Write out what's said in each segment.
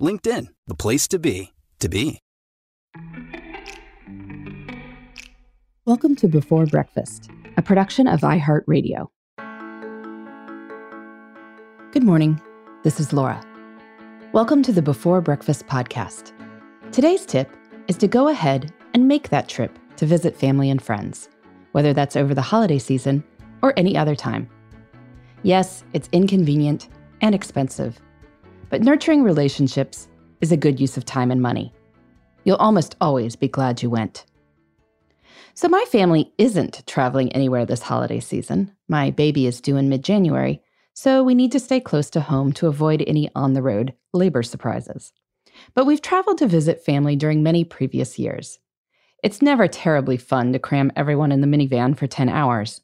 LinkedIn, the place to be, to be. Welcome to Before Breakfast, a production of iHeartRadio. Good morning. This is Laura. Welcome to the Before Breakfast podcast. Today's tip is to go ahead and make that trip to visit family and friends, whether that's over the holiday season or any other time. Yes, it's inconvenient and expensive, but nurturing relationships is a good use of time and money. You'll almost always be glad you went. So, my family isn't traveling anywhere this holiday season. My baby is due in mid January, so we need to stay close to home to avoid any on the road labor surprises. But we've traveled to visit family during many previous years. It's never terribly fun to cram everyone in the minivan for 10 hours.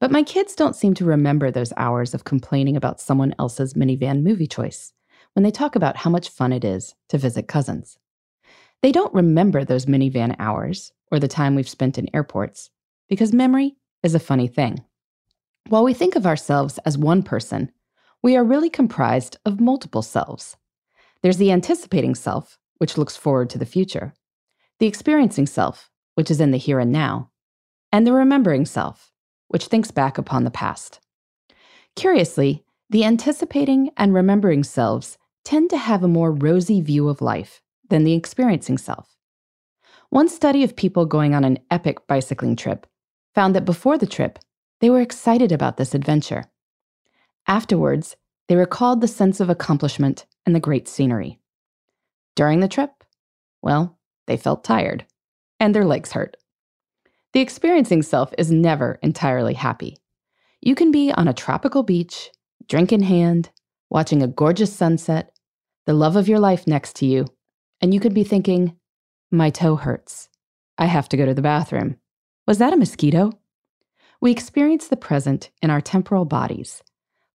But my kids don't seem to remember those hours of complaining about someone else's minivan movie choice when they talk about how much fun it is to visit cousins. They don't remember those minivan hours or the time we've spent in airports, because memory is a funny thing. While we think of ourselves as one person, we are really comprised of multiple selves. There's the anticipating self, which looks forward to the future, the experiencing self, which is in the here and now, and the remembering self, which thinks back upon the past. Curiously, the anticipating and remembering selves tend to have a more rosy view of life than the experiencing self. One study of people going on an epic bicycling trip found that before the trip, they were excited about this adventure. Afterwards, they recalled the sense of accomplishment and the great scenery. During the trip, well, they felt tired and their legs hurt. The experiencing self is never entirely happy. You can be on a tropical beach, drink in hand, watching a gorgeous sunset, the love of your life next to you, and you could be thinking, my toe hurts. I have to go to the bathroom. Was that a mosquito? We experience the present in our temporal bodies.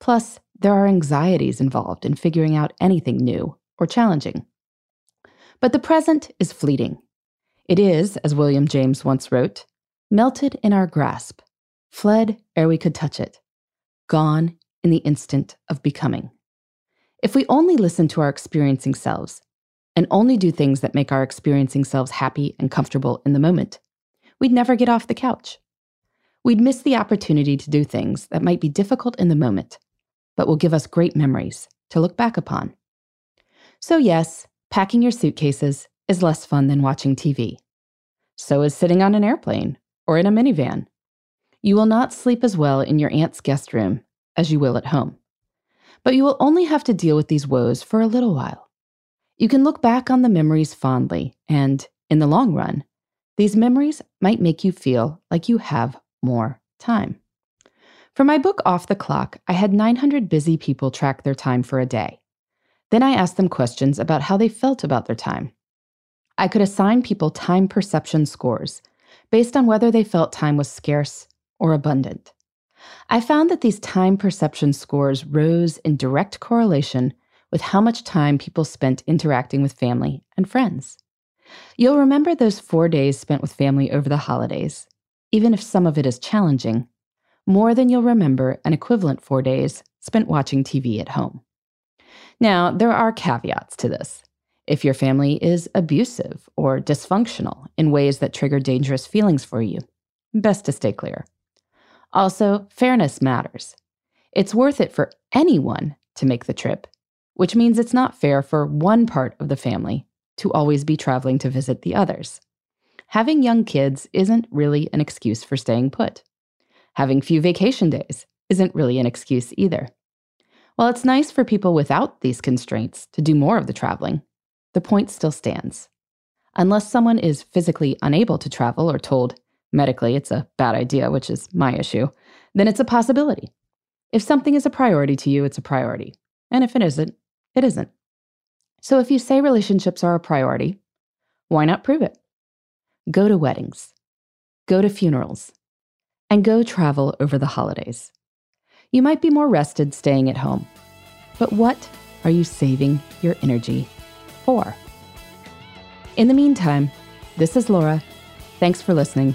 Plus, there are anxieties involved in figuring out anything new or challenging. But the present is fleeting. It is, as William James once wrote, melted in our grasp, fled ere we could touch it, gone in the instant of becoming. If we only listen to our experiencing selves, and only do things that make our experiencing selves happy and comfortable in the moment, we'd never get off the couch. We'd miss the opportunity to do things that might be difficult in the moment, but will give us great memories to look back upon. So, yes, packing your suitcases is less fun than watching TV. So is sitting on an airplane or in a minivan. You will not sleep as well in your aunt's guest room as you will at home. But you will only have to deal with these woes for a little while. You can look back on the memories fondly, and in the long run, these memories might make you feel like you have more time. For my book Off the Clock, I had 900 busy people track their time for a day. Then I asked them questions about how they felt about their time. I could assign people time perception scores based on whether they felt time was scarce or abundant. I found that these time perception scores rose in direct correlation with how much time people spent interacting with family and friends. You'll remember those four days spent with family over the holidays, even if some of it is challenging, more than you'll remember an equivalent four days spent watching TV at home. Now, there are caveats to this. If your family is abusive or dysfunctional in ways that trigger dangerous feelings for you, best to stay clear. Also, fairness matters. It's worth it for anyone to make the trip which means it's not fair for one part of the family to always be traveling to visit the others. Having young kids isn't really an excuse for staying put. Having few vacation days isn't really an excuse either. While it's nice for people without these constraints to do more of the traveling, the point still stands. Unless someone is physically unable to travel or told medically it's a bad idea, which is my issue, then it's a possibility. If something is a priority to you, it's a priority. And if it isn't, it isn't. So if you say relationships are a priority, why not prove it? Go to weddings, go to funerals, and go travel over the holidays. You might be more rested staying at home, but what are you saving your energy for? In the meantime, this is Laura. Thanks for listening,